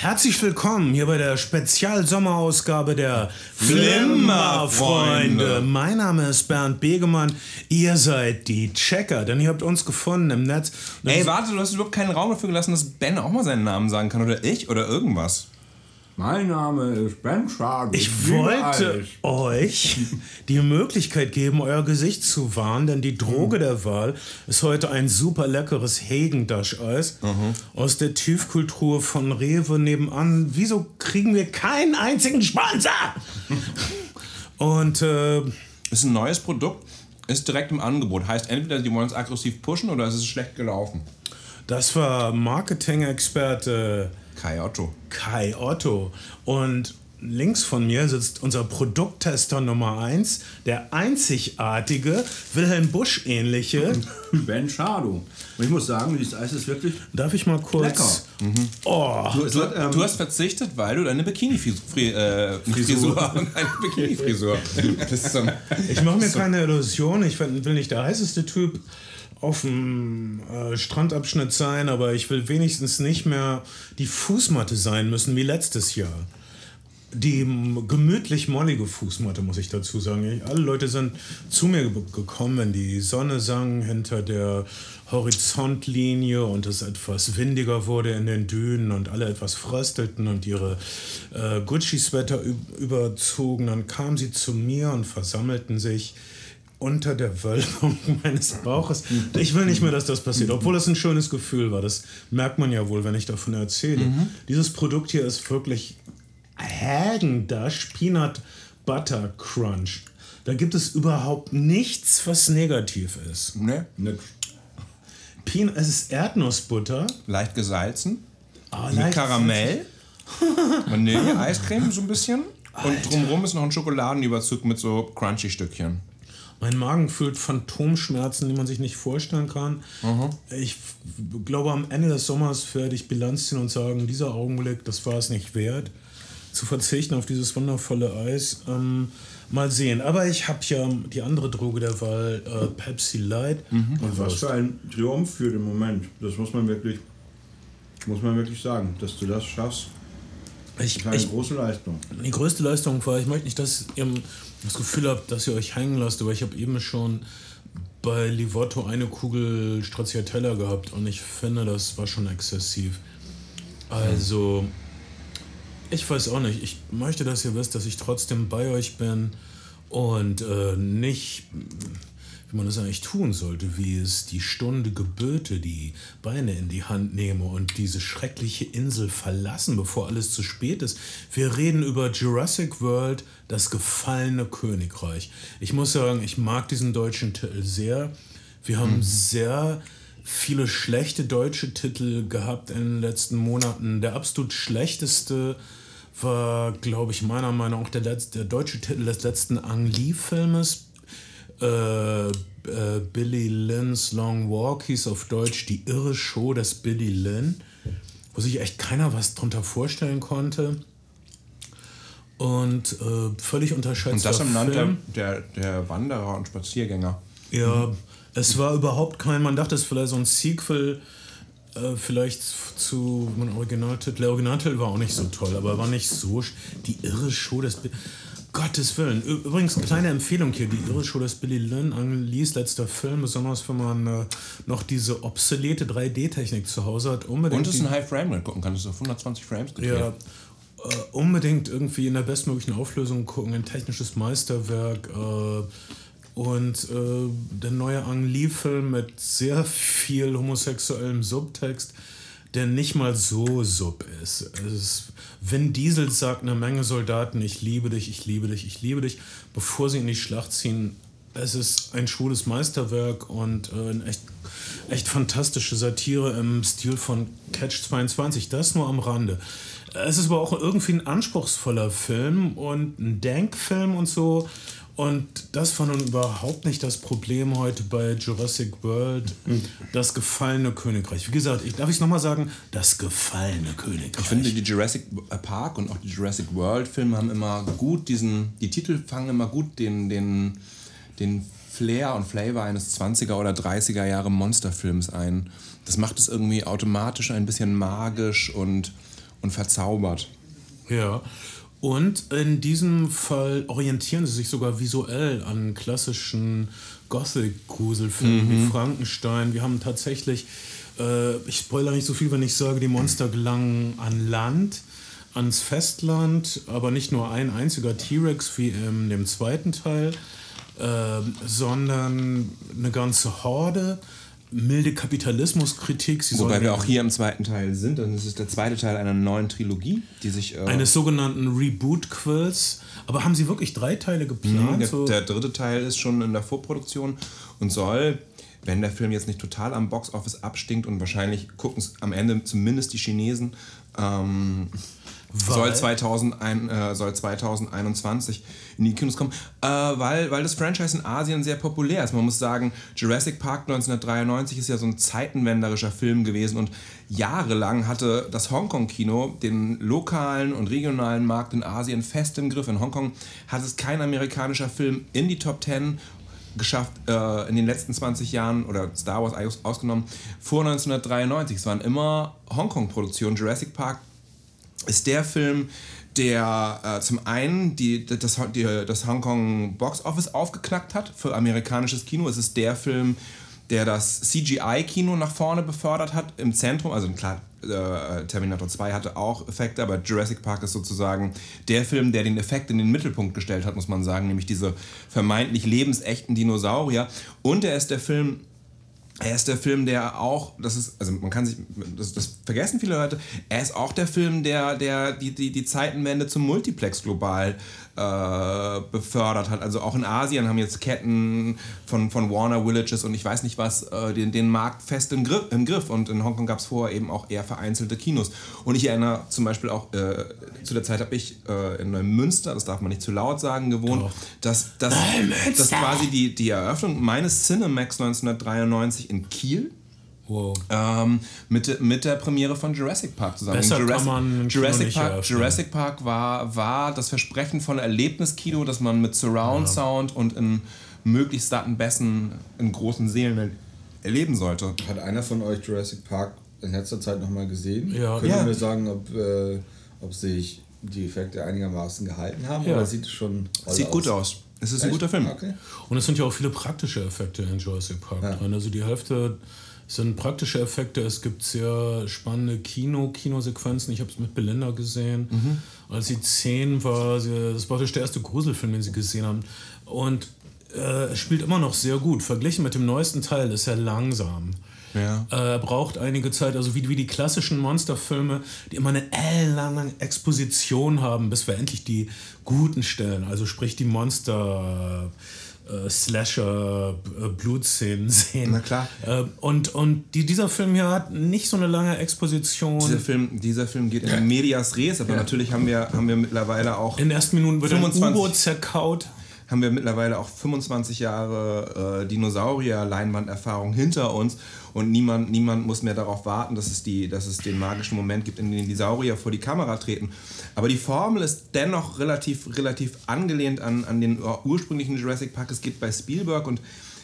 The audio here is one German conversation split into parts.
Herzlich willkommen hier bei der Spezialsommerausgabe der Flimmerfreunde. Mein Name ist Bernd Begemann. Ihr seid die Checker, denn ihr habt uns gefunden im Netz. Ey, warte, du hast überhaupt keinen Raum dafür gelassen, dass Ben auch mal seinen Namen sagen kann oder ich oder irgendwas. Mein Name ist Ben Schade. Ich wollte euch die Möglichkeit geben, euer Gesicht zu wahren, denn die Droge der Wahl ist heute ein super leckeres Hagendash-Eis aus der Tiefkultur von Rewe nebenan. Wieso kriegen wir keinen einzigen Sponsor? Und äh, Ist ein neues Produkt, ist direkt im Angebot. Heißt entweder die wollen es aggressiv pushen oder es ist schlecht gelaufen. das war Marketing-Experte Kai Otto. Kai Otto. Und links von mir sitzt unser Produkttester Nummer 1, der einzigartige, Wilhelm Busch-ähnliche. Ben Schado. Und ich muss sagen, dieses Eis ist wirklich. Darf ich mal kurz. Oh, Du, es hat, ähm, Du hast verzichtet, weil du deine Bikini-Frisur. Äh, Frisur. Eine Bikini-Frisur. Ich mache mir keine Illusion. Ich will nicht der heißeste Typ auf dem äh, Strandabschnitt sein, aber ich will wenigstens nicht mehr die Fußmatte sein müssen wie letztes Jahr. Die gemütlich mollige Fußmatte, muss ich dazu sagen. Ich, alle Leute sind zu mir ge gekommen, wenn die Sonne sang hinter der Horizontlinie und es etwas windiger wurde in den Dünen und alle etwas fröstelten und ihre äh, Gucci-Sweater üb- überzogen. Dann kamen sie zu mir und versammelten sich unter der Wölbung meines Bauches. Ich will nicht mehr, dass das passiert, obwohl es ein schönes Gefühl war. Das merkt man ja wohl, wenn ich davon erzähle. Dieses Produkt hier ist wirklich Häagen-Dazs Peanut Butter Crunch. Da gibt es überhaupt nichts, was negativ ist. Ne? nix. Peanut, es ist Erdnussbutter. Leicht gesalzen. Ah, mit leicht Karamell. Vanille, Eiscreme so ein bisschen. Und drumherum ist noch ein Schokoladenüberzug mit so Crunchy-Stückchen. Mein Magen fühlt Phantomschmerzen, die man sich nicht vorstellen kann. Ich f- glaube, am Ende des Sommers werde ich Bilanz ziehen und sagen, dieser Augenblick, das war es nicht wert, zu verzichten auf dieses wundervolle Eis. Ähm, mal sehen. Aber ich habe ja die andere Droge der Wahl, äh, Pepsi Light. Und was für ein Triumph für den Moment. Das muss man wirklich, muss man wirklich sagen, dass du das schaffst. Ich, Das ist eine ich, große Leistung. die größte Leistung war, ich möchte nicht, dass ihr das Gefühl habt, dass ihr euch hängen lasst, aber ich habe eben schon bei Livotto eine Kugel Stracciatella gehabt und ich finde, das war schon exzessiv. Also, ich weiß auch nicht. Ich möchte, dass ihr wisst, dass ich trotzdem bei euch bin und äh, nicht, wie man das eigentlich tun sollte, wie es die Stunde geböte, die Beine in die Hand nehme und diese schreckliche Insel verlassen, bevor alles zu spät ist. Wir reden über Jurassic World, das gefallene Königreich. Ich muss sagen, ich mag diesen deutschen Titel sehr. Wir haben sehr viele schlechte deutsche Titel gehabt in den letzten Monaten. Der absolut schlechteste war, glaube ich, meiner Meinung nach der, letzte, der deutsche Titel des letzten Ang Lee-Filmes. Äh, äh, Billy Lynn's Long Walk hieß auf Deutsch Die irre Show des Billy Lynn, wo sich echt keiner was drunter vorstellen konnte. Und äh, völlig unterschätzter Und das im Land der, der, der Wanderer und Spaziergänger. Ja, es war überhaupt kein, man dachte, es ist vielleicht so ein Sequel, äh, vielleicht zu meinem Originaltitel. Der Originaltitel war auch nicht so toll, aber war nicht so. Die irre Show des. Bi- Gottes Willen. Übrigens, kleine Empfehlung hier: Die irre Show des Billy Lynn, Ang Lees letzter Film, besonders wenn man äh, noch diese obsolete 3D-Technik zu Hause hat. Unbedingt Und es die- ein High Frame Rate gucken kann. Das ist auf 120 Frames gedreht. ja, äh, unbedingt irgendwie in der bestmöglichen Auflösung gucken, ein technisches Meisterwerk. Äh, und äh, der neue Ang Lee-Film mit sehr viel homosexuellem Subtext, der nicht mal so sub ist. Ist. Vin Diesel sagt einer Menge Soldaten, ich liebe dich, ich liebe dich, ich liebe dich, bevor sie in die Schlacht ziehen. Es ist ein schwules Meisterwerk und äh, eine echt, echt fantastische Satire im Stil von Catch 22. Das nur am Rande. Es ist aber auch irgendwie ein anspruchsvoller Film und ein Denkfilm und so. Und das war nun überhaupt nicht das Problem heute bei Jurassic World, das gefallene Königreich. Wie gesagt, ich, darf ich es nochmal sagen? Das gefallene Königreich. Ich finde, die Jurassic Park und auch die Jurassic World Filme haben immer gut diesen, die Titel fangen immer gut den, den, den Flair und Flavor eines 20er oder 30er Jahre Monsterfilms ein. Das macht es irgendwie automatisch ein bisschen magisch und, und verzaubert. Ja. Und in diesem Fall orientieren sie sich sogar visuell an klassischen Gothic-Gruselfilmen Mhm. wie Frankenstein. Wir haben tatsächlich, äh, ich spoilere nicht so viel, wenn ich sage, die Monster gelangen an Land, ans Festland, aber nicht nur ein einziger T-Rex wie in dem zweiten Teil, äh, sondern eine ganze Horde. Milde Kapitalismuskritik. Sie Wobei wir auch hier im zweiten Teil sind. Und es ist der zweite Teil einer neuen Trilogie, die sich. Äh, eines sogenannten Reboot-Quills. Aber haben Sie wirklich drei Teile geplant? Mhm, der, so? der dritte Teil ist schon in der Vorproduktion und soll, wenn der Film jetzt nicht total am Boxoffice abstinkt und wahrscheinlich gucken es am Ende zumindest die Chinesen, ähm, soll, 2001, äh, soll 2021 in die Kinos kommen, äh, weil, weil das Franchise in Asien sehr populär ist. Man muss sagen, Jurassic Park 1993 ist ja so ein zeitenwenderischer Film gewesen und jahrelang hatte das Hongkong-Kino den lokalen und regionalen Markt in Asien fest im Griff. In Hongkong hat es kein amerikanischer Film in die Top 10 geschafft äh, in den letzten 20 Jahren oder Star Wars aus, ausgenommen vor 1993. Es waren immer Hongkong-Produktionen. Jurassic Park ist der Film, der äh, zum einen die, das, die, das Hongkong Box Office aufgeknackt hat für amerikanisches Kino. Es ist der Film, der das CGI-Kino nach vorne befördert hat im Zentrum. Also klar, äh, Terminator 2 hatte auch Effekte, aber Jurassic Park ist sozusagen der Film, der den Effekt in den Mittelpunkt gestellt hat, muss man sagen, nämlich diese vermeintlich lebensechten Dinosaurier. Und er ist der Film, er ist der Film, der auch, das ist, also man kann sich, das, das vergessen viele Leute, er ist auch der Film, der, der die, die, die Zeitenwende zum Multiplex global äh, befördert hat. Also auch in Asien haben jetzt Ketten von, von Warner Villages und ich weiß nicht was, äh, den, den Markt fest im Griff, im Griff. Und in Hongkong gab es vorher eben auch eher vereinzelte Kinos. Und ich erinnere zum Beispiel auch, äh, zu der Zeit habe ich äh, in Neumünster, das darf man nicht zu laut sagen, gewohnt, dass, dass, dass quasi die, die Eröffnung meines Cinemax 1993 in Kiel wow. ähm, mit, mit der Premiere von Jurassic Park zusammen. Besser kann Jurassic, man ein Kino Jurassic, nicht Park, eröffnen. Jurassic Park war, war das Versprechen von Erlebniskino, dass man mit Surround Sound und in möglichst Datenbässen in großen Seelen er- erleben sollte. Hat einer von euch Jurassic Park in letzter Zeit nochmal gesehen? Ja. Könnt ihr Ja. mir sagen, ob, äh, ob sich die Effekte einigermaßen gehalten haben? Ja. Oder sieht es schon Sieht gut aus. Es ist ein Echt? guter Film. Okay. Und es sind ja auch viele praktische Effekte in Jurassic Park Ja. drin. Also die Hälfte sind praktische Effekte. Es gibt sehr spannende Kino, Kinosequenzen. Ich habe es mit Belinda gesehen. Als sie zehn war, sie, das war der erste Gruselfilm, den sie gesehen haben. Und äh, spielt immer noch sehr gut. Verglichen mit dem neuesten Teil ist er langsam. Ja. Äh, Er braucht einige Zeit, also wie, wie die klassischen Monsterfilme, die immer eine ellenlange Exposition haben, bis wir endlich die guten Stellen, also sprich die Monster. äh, Slasher, äh, Blutszenen sehen. Na klar. Äh, und und die, dieser Film hier hat nicht so eine lange Exposition. Dieser Film, dieser Film geht in Medias Res, aber natürlich haben wir, haben wir mittlerweile auch In den ersten Minuten wird ein 25. U-Boot zerkaut. Haben wir mittlerweile auch 25 Jahre äh, Dinosaurier-Leinwanderfahrung hinter uns und niemand, niemand muss mehr darauf warten, dass es, die, dass es den magischen Moment gibt, in dem die Saurier vor die Kamera treten. Aber die Formel ist dennoch relativ, relativ angelehnt an, an den ursprünglichen Jurassic Park. Es geht bei Spielberg und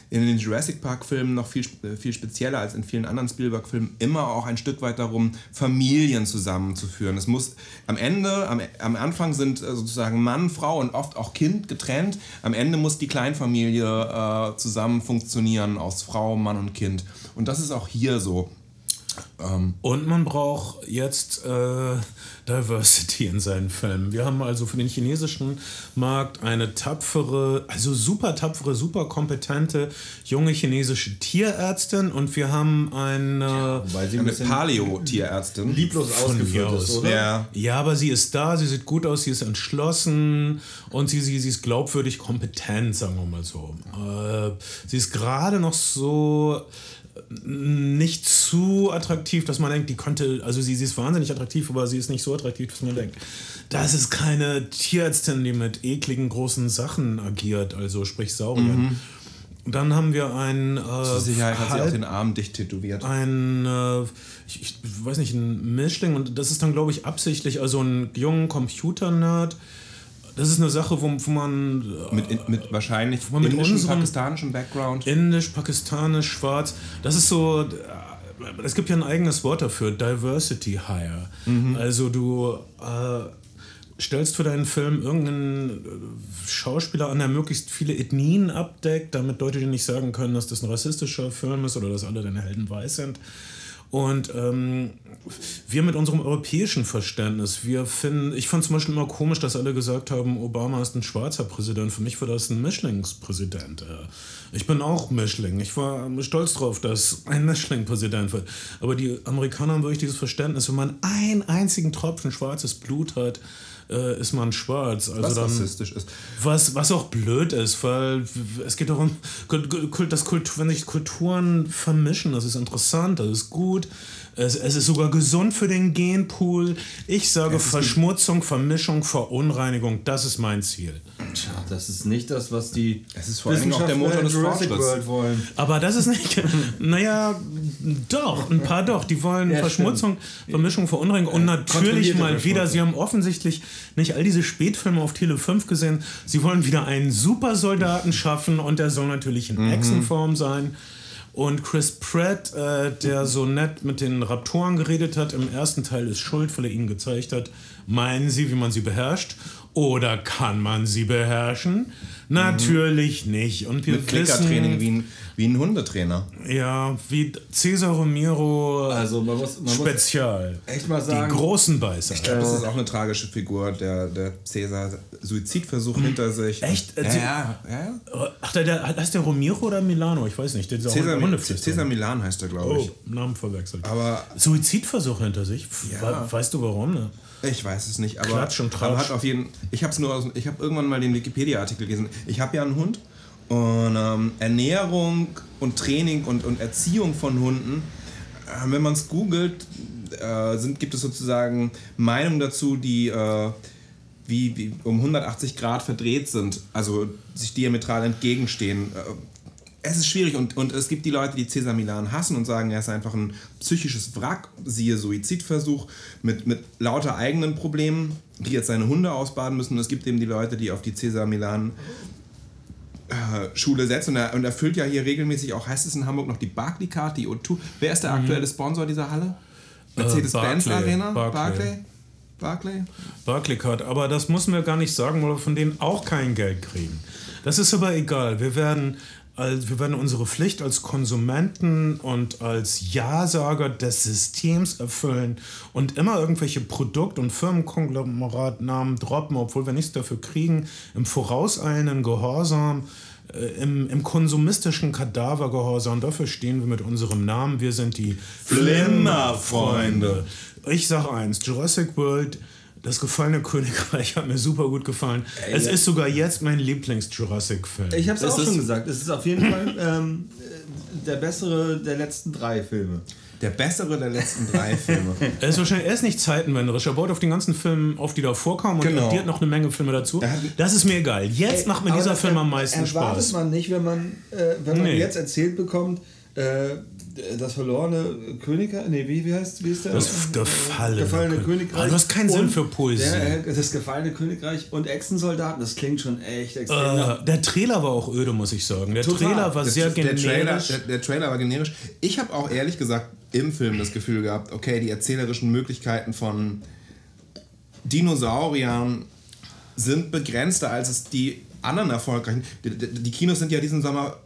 in den Jurassic Park-Filmen noch viel, spe- viel spezieller als in vielen anderen Spielberg-Filmen immer auch ein Stück weit darum, Familien zusammenzuführen. Es muss am Ende, am, am Anfang sind äh, sozusagen Mann, Frau und oft auch Kind getrennt. Am Ende muss die Kleinfamilie äh, zusammen funktionieren aus Frau, Mann und Kind. Und das ist auch hier so. Ähm, Und man braucht jetzt äh, Diversity in seinen Filmen. Wir haben also für den chinesischen Markt eine tapfere, also super tapfere, super kompetente junge chinesische Tierärztin und wir haben eine. Weil sie ein eine Paleo-Tierärztin. lieblos ausgeführt mir ist, aus. oder? Ja. Ja, aber sie ist da, sie sieht gut aus, sie ist entschlossen und sie, sie, sie ist glaubwürdig kompetent, sagen wir mal so. Äh, sie ist gerade noch so nicht zu attraktiv, dass man denkt, die könnte, also sie, sie ist wahnsinnig attraktiv, aber sie ist nicht so attraktiv, dass man denkt, das ist keine Tierärztin, die mit ekligen großen Sachen agiert, also sprich Sauriern. Dann haben wir ein äh, Zur Sicherheit hat sie auch den Arm dicht tätowiert. ein, äh, ich, ich weiß nicht, ein Mischling und das ist dann, glaube ich, absichtlich, also ein jungen Computer-Nerd. Das ist eine Sache, wo, wo man äh, Mit, in- mit wahrscheinlich man mit indischem, pakistanischem Background. indisch, pakistanisch, schwarz, das ist so, äh, es gibt ja ein eigenes Wort dafür, Diversity Hire. Mhm. Also du äh, stellst für deinen Film irgendeinen äh, Schauspieler an, der möglichst viele Ethnien abdeckt, damit Leute dir nicht sagen können, dass das ein rassistischer Film ist oder dass alle deine Helden weiß sind. Und ähm, wir mit unserem europäischen Verständnis, wir finden, ich fand zum Beispiel immer komisch, dass alle gesagt haben, Obama ist ein schwarzer Präsident. Für mich war das ein Mischlingspräsident. Ich bin auch Mischling. Ich war stolz drauf, dass ein Mischling-Präsident wird. Aber die Amerikaner haben wirklich dieses Verständnis, wenn man einen einzigen Tropfen schwarzes Blut hat, äh, ist man schwarz. Also was dann, rassistisch ist. Was, was auch blöd ist, weil es geht darum, dass Kultur, wenn sich Kulturen vermischen, das ist interessant, das ist gut. Es, es ist sogar gesund für den Genpool. Ich sage Verschmutzung, Vermischung, Verunreinigung, das ist mein Ziel. Tja, das ist nicht das, was die es ist vor allem auch der Motor des Jurassic World wollen. Aber das ist nicht. naja, doch, ein paar doch. Die wollen ja, Verschmutzung, stimmt. Vermischung, Verunreinigung und natürlich mal wieder. Sie haben offensichtlich nicht all diese Spätfilme auf Tele 5 gesehen. Sie wollen wieder einen Supersoldaten schaffen und der soll natürlich in mhm. Echsenform sein. Und Chris Pratt, äh, der so nett mit den Raptoren geredet hat, im ersten Teil ist schuld, weil er ihnen gezeigt hat, meinen Sie, wie man sie beherrscht? Oder kann man sie beherrschen? Natürlich mhm. nicht. Und wir Mit Klickertraining wie ein, wie ein Hundetrainer. Ja, wie Cesar Romero also man muss, man Spezial. Muss echt mal sagen. Die großen Beißer. Ich glaube, das ist auch eine tragische Figur, der, der Cäsar Suizidversuch mhm. hinter sich. Echt? Ja, ja, ja. Ach, der, der, heißt der Romero oder Milano? Ich weiß nicht. Der Cesar, Cesar Milan heißt er, glaube ich. Oh, Namen verwechselt. Aber Suizidversuch hinter sich? Ja. Weißt du warum? Ne? Ich weiß es nicht, aber, Klatsch und aber hat auf jeden ich habe nur aus, ich habe irgendwann mal den Wikipedia Artikel gelesen. Ich habe ja einen Hund und ähm, Ernährung und Training und, und Erziehung von Hunden, äh, wenn man es googelt, äh, sind, gibt es sozusagen Meinungen dazu, die äh, wie, wie um 180 Grad verdreht sind, also sich diametral entgegenstehen. Äh, es ist schwierig und, und es gibt die Leute, die Cesar Milan hassen und sagen, er ist einfach ein psychisches Wrack, siehe Suizidversuch, mit, mit lauter eigenen Problemen, die jetzt seine Hunde ausbaden müssen. Und es gibt eben die Leute, die auf die Cesar Milan äh, Schule setzt und er, und er füllt ja hier regelmäßig auch, heißt es in Hamburg noch die Barclay Card, die O2. Wer ist der mhm. aktuelle Sponsor dieser Halle? Äh, Mercedes-Benz Arena? Barclay. Barclay? Barclay Card, aber das müssen wir gar nicht sagen, weil wir von denen auch kein Geld kriegen. Das ist aber egal. Wir werden also wir werden unsere Pflicht als Konsumenten und als Ja-Sager des Systems erfüllen und immer irgendwelche Produkt- und Firmenkonglomeratnamen droppen, obwohl wir nichts dafür kriegen, im vorauseilenden Gehorsam, äh, im, im konsumistischen Kadavergehorsam. Dafür stehen wir mit unserem Namen. Wir sind die Flimmerfreunde. Ich sage eins, Jurassic World das gefallene Königreich hat mir super gut gefallen. Ey, es ja. ist sogar jetzt mein Lieblings-Jurassic-Film. Ich habe es auch schon gesagt. Es ist auf jeden Fall ähm, der bessere der letzten drei Filme. Der bessere der letzten drei Filme. er ist wahrscheinlich er ist nicht zeitenwenderisch. Er baut auf den ganzen Filmen auf, die da vorkommen und genau. addiert noch eine Menge Filme dazu. Das ist mir egal. Jetzt Ey, macht mir dieser Film am meisten Spaß. Erwartet man nicht, wenn man, äh, wenn man nee. jetzt erzählt bekommt, äh, das verlorene Königreich, nee, wie, wie heißt wie ist der? Das gefallene, gefallene Königreich. Aber du hast keinen Sinn für Poesie. Der, das gefallene Königreich und Echsensoldaten, das klingt schon echt extrem. Äh, der Trailer war auch öde, muss ich sagen. Der Total. Trailer war der, sehr der generisch. Trailer, der, der, Trailer war generisch. Ich habe auch ehrlich gesagt im Film das Gefühl gehabt, okay, die erzählerischen Möglichkeiten von Dinosauriern sind begrenzter als es die anderen erfolgreichen. Die, die, die Kinos sind ja diesen Sommer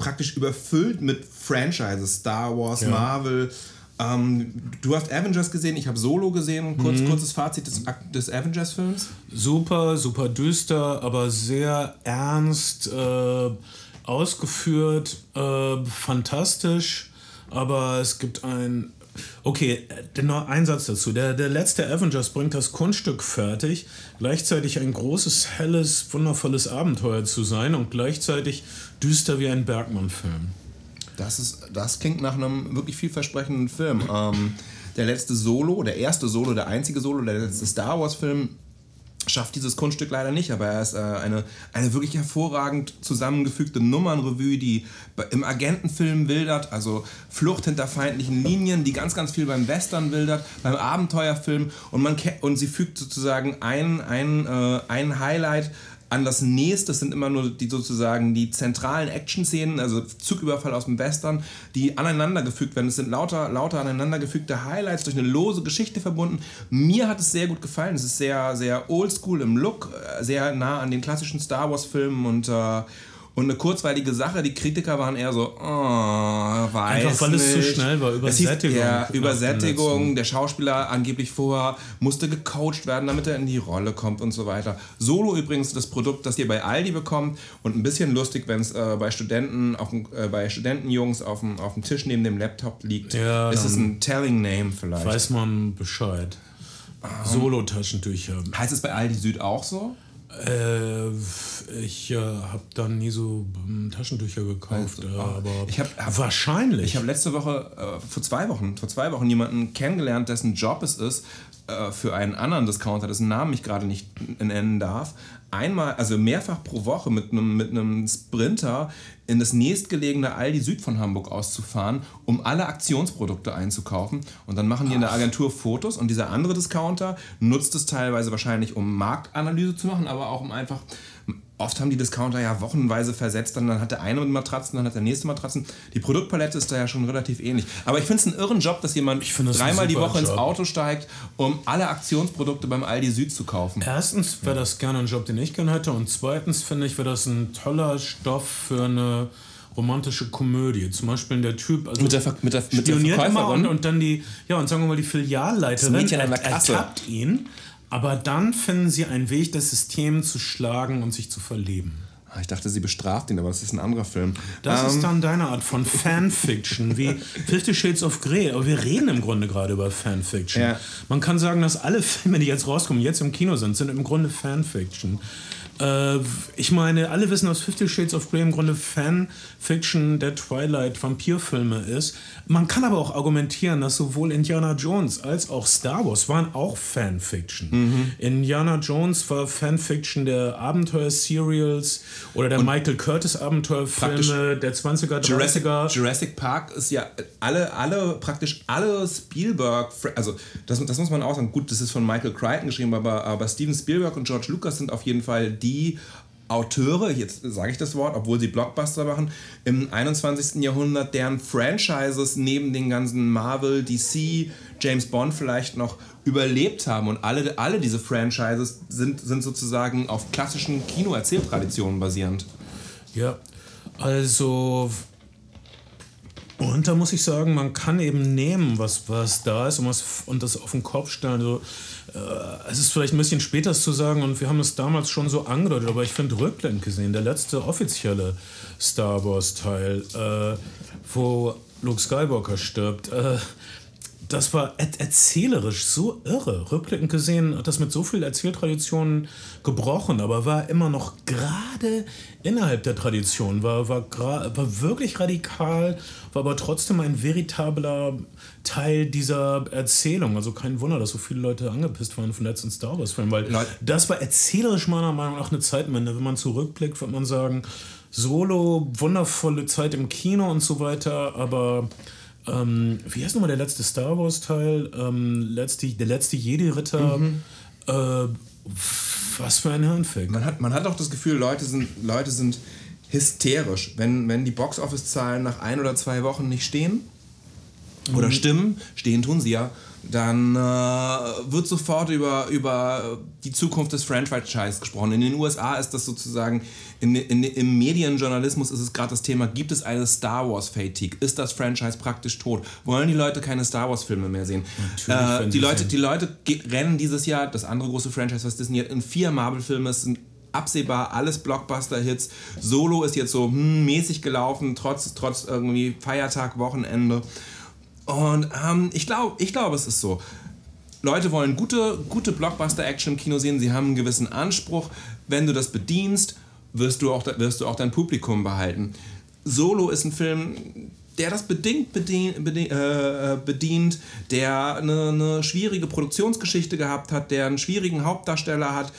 praktisch überfüllt mit Franchises. Star Wars, ja. Marvel. Ähm, du hast Avengers gesehen, ich habe Solo gesehen. Kurz, mhm. Kurzes Fazit des, des Avengers-Films. Super, super düster, aber sehr ernst äh, ausgeführt, äh, fantastisch. Aber es gibt ein Okay, noch ein Satz dazu. Der, der letzte Avengers bringt das Kunststück fertig, gleichzeitig ein großes, helles, wundervolles Abenteuer zu sein und gleichzeitig düster wie ein Bergmann-Film. Das, das klingt nach einem wirklich vielversprechenden Film. Ähm, der letzte Solo, der erste Solo, der einzige Solo, der letzte Star Wars-Film schafft dieses Kunststück leider nicht, aber er ist äh, eine, eine wirklich hervorragend zusammengefügte Nummernrevue, die im Agentenfilm wildert, also Flucht hinter feindlichen Linien, die ganz, ganz viel beim Western wildert, beim Abenteuerfilm und, man und sie fügt sozusagen ein, ein, äh, ein Highlight an das nächste. Sind immer nur die sozusagen die zentralen Action-Szenen, also Zugüberfall aus dem Western, die aneinandergefügt werden. Es sind lauter, lauter aneinandergefügte Highlights durch eine lose Geschichte verbunden. Mir hat es sehr gut gefallen. Es ist sehr, sehr oldschool im Look, äh, sehr nah an den klassischen Star Wars-Filmen und äh, und eine kurzweilige Sache. Die Kritiker waren eher so, oh, weiß Einfach weil nicht. es zu schnell war, Übersättigung. Ja, Übersättigung. Der Schauspieler angeblich vorher musste gecoacht werden, damit er in die Rolle kommt und so weiter. Solo übrigens das Produkt, das ihr bei Aldi bekommt und ein bisschen lustig, wenn es äh, bei Studenten, auf, äh, bei Studentenjungs auf dem, auf dem Tisch neben dem Laptop liegt. Ja, ist es ein Telling Name vielleicht. Weiß man Bescheid. Um, Solo-Taschentücher. Heißt es bei Aldi Süd auch so? Äh, ich äh, habe dann nie so Taschentücher gekauft, also, aber ich hab, hab, wahrscheinlich. Ich habe letzte Woche, äh, vor zwei Wochen, vor zwei Wochen jemanden kennengelernt, dessen Job es ist, äh, für einen anderen Discounter, dessen Namen ich gerade nicht nennen darf, einmal, also mehrfach pro Woche mit einem mit einem Sprinter in das nächstgelegene Aldi Süd von Hamburg auszufahren, um alle Aktionsprodukte einzukaufen. Und dann machen die in der Agentur Fotos und dieser andere Discounter nutzt es teilweise wahrscheinlich, um Marktanalyse zu machen, aber auch um einfach oft haben die Discounter ja wochenweise versetzt, dann, dann hat der eine Matratzen, dann hat der nächste Matratzen. Die Produktpalette ist da ja schon relativ ähnlich. Aber ich finde es einen irren Job, dass jemand dreimal die Woche Job. ins Auto steigt, um alle Aktionsprodukte beim Aldi Süd zu kaufen. Erstens wäre das gerne ein Job, den ich gerne hätte. Und zweitens finde ich, wäre das ein toller Stoff für eine romantische Komödie. Zum Beispiel der Typ, also mit der, mit der, mit der und, und dann die, ja, und sagen wir mal, die Filialleiterin das ertappt ihn aber dann finden sie einen Weg, das System zu schlagen und sich zu verleben. Ah, ich dachte, sie bestraft ihn, aber das ist ein anderer Film. Das ähm. ist dann deine Art von Fanfiction, wie Fifty Shades of Grey. Aber wir reden im Grunde gerade über Fanfiction. Ja. Man kann sagen, dass alle Filme, die jetzt rauskommen, jetzt im Kino sind, sind im Grunde Fanfiction. Äh, ich meine, alle wissen, dass Fifty Shades of Grey im Grunde Fanfiction der Twilight-Vampirfilme ist. Man kann aber auch argumentieren, dass sowohl Indiana Jones als auch Star Wars waren auch Fanfiction. Mhm. Indiana Jones war Fanfiction der Abenteuer-Serials oder der Und Michael Curtis-Abenteuerfilme der 20er, 30er. Jurassic, Park ist ja alle, alle, praktisch alle Spielberg, also das, das muss man auch sagen, gut, das ist von Michael Crichton geschrieben, aber, aber Steven Spielberg und George Lucas sind auf jeden Fall die die Auteure, jetzt sage ich das Wort, obwohl sie Blockbuster machen, im 21. Jahrhundert, deren Franchises neben den ganzen Marvel, DC, James Bond vielleicht noch überlebt haben. Und alle, alle diese Franchises sind, sind sozusagen auf klassischen Kinoerzähltraditionen basierend. Ja, also und da muss ich sagen, man kann eben nehmen, was, was da ist und, was, und das auf den Kopf stellen. Also, es ist vielleicht ein bisschen später zu sagen und wir haben es damals schon so angedeutet, aber ich finde rückblickend gesehen, der letzte offizielle Star Wars Teil, äh, wo Luke Skywalker stirbt, äh, das war er erzählerisch so irre. Rückblickend gesehen hat das mit so viel Erzähltraditionen gebrochen, aber war immer noch gerade innerhalb der Tradition, war, war, war wirklich radikal, war aber trotzdem ein veritabler Teil dieser Erzählung. Also kein Wunder, dass so viele Leute angepisst waren von letzten Star Wars-Filmen, weil Leute. das war erzählerisch meiner Meinung nach eine Zeitwende. Wenn man zurückblickt, wird man sagen, Solo, wundervolle Zeit im Kino und so weiter, aber ähm, wie heißt nochmal der letzte Star Wars-Teil? Ähm, letzte, der letzte Jedi-Ritter. Mhm. Äh, was für ein Hirnfick. Man hat, man hat auch das Gefühl, Leute sind, Leute sind hysterisch, wenn, wenn die Box-Office-Zahlen nach ein oder zwei Wochen nicht stehen oder mhm. stimmen, stehen tun sie ja, dann äh, wird sofort über, über die Zukunft des Franchise gesprochen. In den USA ist das sozusagen, in, in, im Medienjournalismus ist es gerade das Thema, gibt es eine Star Wars Fatigue? Ist das Franchise praktisch tot? Wollen die Leute keine Star Wars Filme mehr sehen? Äh, die, Leute, die Leute rennen dieses Jahr, das andere große Franchise, was Disney hat, in vier Marvel-Filme, es sind absehbar alles Blockbuster-Hits. Solo ist jetzt so hm, mäßig gelaufen, trotz, trotz irgendwie Feiertag, Wochenende. Und ähm, ich glaube, ich glaub, es ist so. Leute wollen gute, gute Blockbuster-Action im Kino sehen, sie haben einen gewissen Anspruch. Wenn du das bedienst, wirst du auch, wirst du auch dein Publikum behalten. Solo ist ein Film, der das bedingt bedient, bedient, äh, bedient der eine, eine schwierige Produktionsgeschichte gehabt hat, der einen schwierigen Hauptdarsteller hat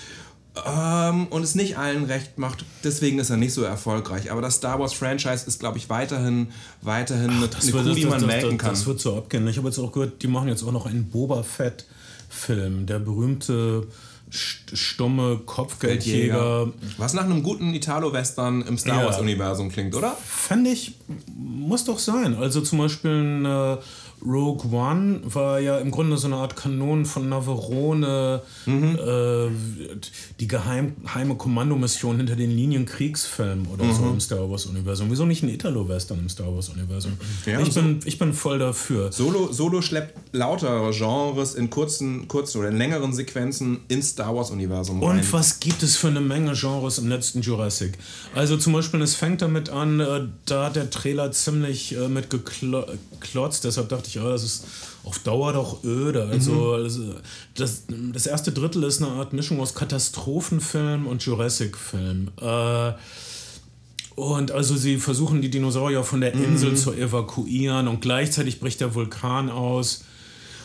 ähm, und es nicht allen recht macht. Deswegen ist er nicht so erfolgreich. Aber das Star Wars Franchise ist, glaube ich, weiterhin, weiterhin Ach, eine, eine Kuh, die man das, melken kann. Das wird so abgehen. Ich habe jetzt auch gehört, die machen jetzt auch noch einen Boba Fett Film. Der berühmte stumme Kopfgeldjäger. Was nach einem guten Italo-Western im Star Wars-Universum klingt, oder? Fände ich, muss doch sein. Also zum Beispiel ein äh, Rogue One war ja im Grunde so eine Art Kanon von Navarone, mhm. äh, die geheime Kommandomission hinter den Linien Kriegsfilm oder mhm. so im Star Wars-Universum. Wieso nicht ein Italo-Western im Star Wars-Universum? Ja, ich, so bin, ich bin voll dafür. Solo, Solo schleppt lautere Genres in kurzen, kurzen oder in längeren Sequenzen ins Star Wars-Universum rein. Und was gibt es für eine Menge Genres im letzten Jurassic? Also zum Beispiel, es fängt damit an, äh, da hat der Trailer ziemlich äh, mit geklotzt, deshalb dachte ich, ja, das ist auf Dauer doch öde. Also mhm. das, das erste Drittel ist eine Art Mischung aus Katastrophenfilm und Jurassic-Film. Äh, und also sie versuchen die Dinosaurier von der Insel mhm. zu evakuieren und gleichzeitig bricht der Vulkan aus.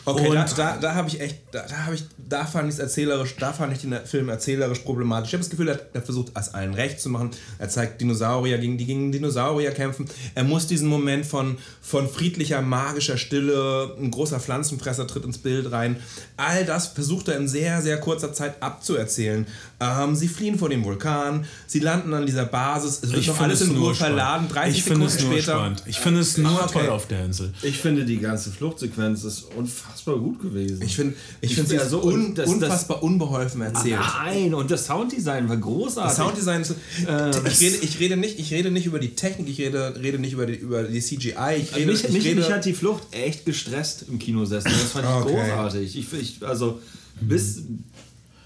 Okay, und da, da, da habe ich echt, da, da habe ich, da fand ich erzählerisch, da fand ich den Film erzählerisch problematisch. Ich habe das Gefühl, er, er versucht, es allen recht zu machen. Er zeigt Dinosaurier, gegen die gegen Dinosaurier kämpfen. Er muss diesen Moment von, von friedlicher, magischer Stille, ein großer Pflanzenfresser tritt ins Bild rein. All das versucht er in sehr, sehr kurzer Zeit abzuerzählen. Ähm, sie fliehen vor dem Vulkan, sie landen an dieser Basis, es wird ich noch alles in Ruhe verladen, 30 ich Sekunden später. Spannend. Ich finde es nur okay. toll auf der Insel. Ich finde die ganze Fluchtsequenz ist unfassbar gut gewesen. Ich finde ich find sie so un, das, unfassbar das, unbeholfen erzählt. Nein, und das Sounddesign war großartig. Das Sounddesign ist, äh, ich, rede, ich, rede nicht, ich rede nicht über die Technik, ich rede, rede nicht über die, über die CGI. Ich rede, mich, ich mich, rede, mich hat die Flucht echt gestresst im Kinosessel. Das fand ich okay. großartig. Ich, ich, also bis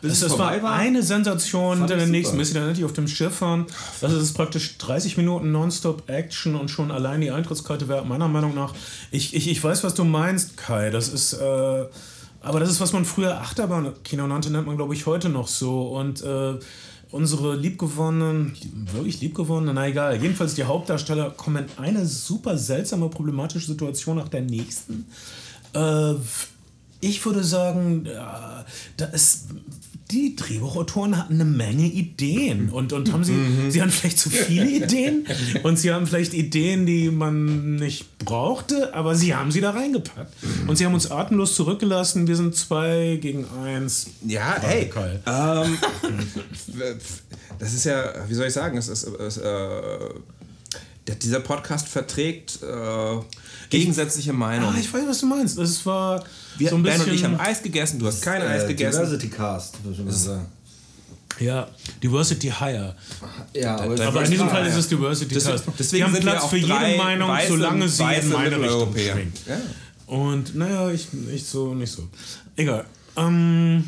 bis es, es war, war, eine Sensation hinter der nächsten, bis sie dann endlich auf dem Schiff waren. Das ist praktisch 30 Minuten Nonstop Action und schon allein die Eintrittskarte wäre meiner Meinung nach. Ich, ich, ich weiß, was du meinst, Kai. Das ist. Äh, aber das ist, was man früher Achterbahn-Kino nannte, nennt man, glaube ich, heute noch so. Und äh, unsere liebgewonnenen, wirklich liebgewonnenen, na egal, jedenfalls die Hauptdarsteller kommen in eine super seltsame, problematische Situation nach der nächsten. Äh, ich würde sagen, da ist die Drehbuchautoren hatten eine Menge Ideen und, und haben sie, mhm. sie haben vielleicht zu viele Ideen und sie haben vielleicht Ideen, die man nicht brauchte, aber sie haben sie da reingepackt. Und sie haben uns atemlos zurückgelassen. Wir sind zwei gegen eins. Ja, hey. Ähm, das ist ja, wie soll ich sagen, es ist, es, äh, dieser Podcast verträgt äh, gegensätzliche Meinungen. Ah, ich weiß, was du meinst. Das war wir, so ein ben bisschen. und ich haben Eis gegessen, du hast kein äh, Eis gegessen. Diversity Cast, würde ich mal sagen. Ja, Diversity Higher. Ja, aber, aber in diesem Fall ist es Diversity deswegen, Cast. Deswegen haben Platz für jede Meinung, weiße, solange sie in meine Richtung schwingt. Ja. Und naja, ich nicht so, nicht so. Egal. Ähm,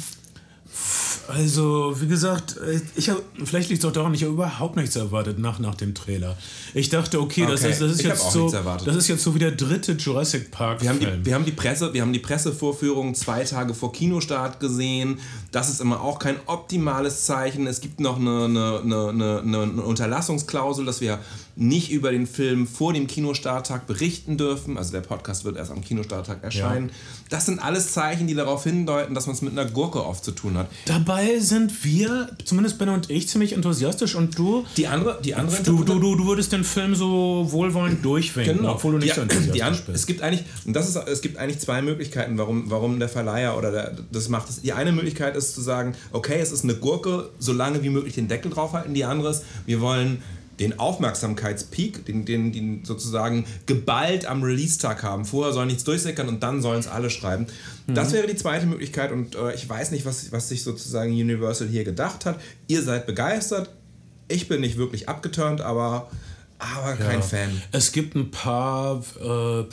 also, wie gesagt, ich hab, vielleicht liegt es auch daran, ich habe überhaupt nichts erwartet nach, nach dem Trailer. Ich dachte, okay, das, Ist, das, ist jetzt so, das ist jetzt so wie der dritte Jurassic Park. Wir haben, die, wir, haben die Presse, wir haben die Pressevorführung zwei Tage vor Kinostart gesehen. Das ist immer auch kein optimales Zeichen. Es gibt noch eine, eine, eine, eine Unterlassungsklausel, dass wir nicht über den Film vor dem Kinostarttag berichten dürfen. Also der Podcast wird erst am Kinostarttag erscheinen. Ja. Das sind alles Zeichen, die darauf hindeuten, dass man es mit einer Gurke oft zu tun hat. Dabei sind wir, zumindest Ben und ich, ziemlich enthusiastisch und du. Die andere, die andere du, du, du, du würdest den Film so wohlwollend durchwinken, genau. obwohl du nicht die, so enthusiastisch bist. Es gibt eigentlich, und das ist, es gibt eigentlich zwei Möglichkeiten, warum, warum der Verleiher oder der, das macht. Die eine Möglichkeit ist zu sagen, okay, es ist eine Gurke, so lange wie möglich den Deckel draufhalten. Die andere ist, wir wollen den Aufmerksamkeitspeak, den, den, den sozusagen geballt am Release-Tag haben. Vorher soll nichts durchsickern und dann sollen es alle schreiben. Mhm. Das wäre die zweite Möglichkeit und äh, ich weiß nicht, was, was sich sozusagen Universal hier gedacht hat. Ihr seid begeistert. Ich bin nicht wirklich abgeturnt, aber, aber kein ja. Fan. Es gibt ein paar. Äh,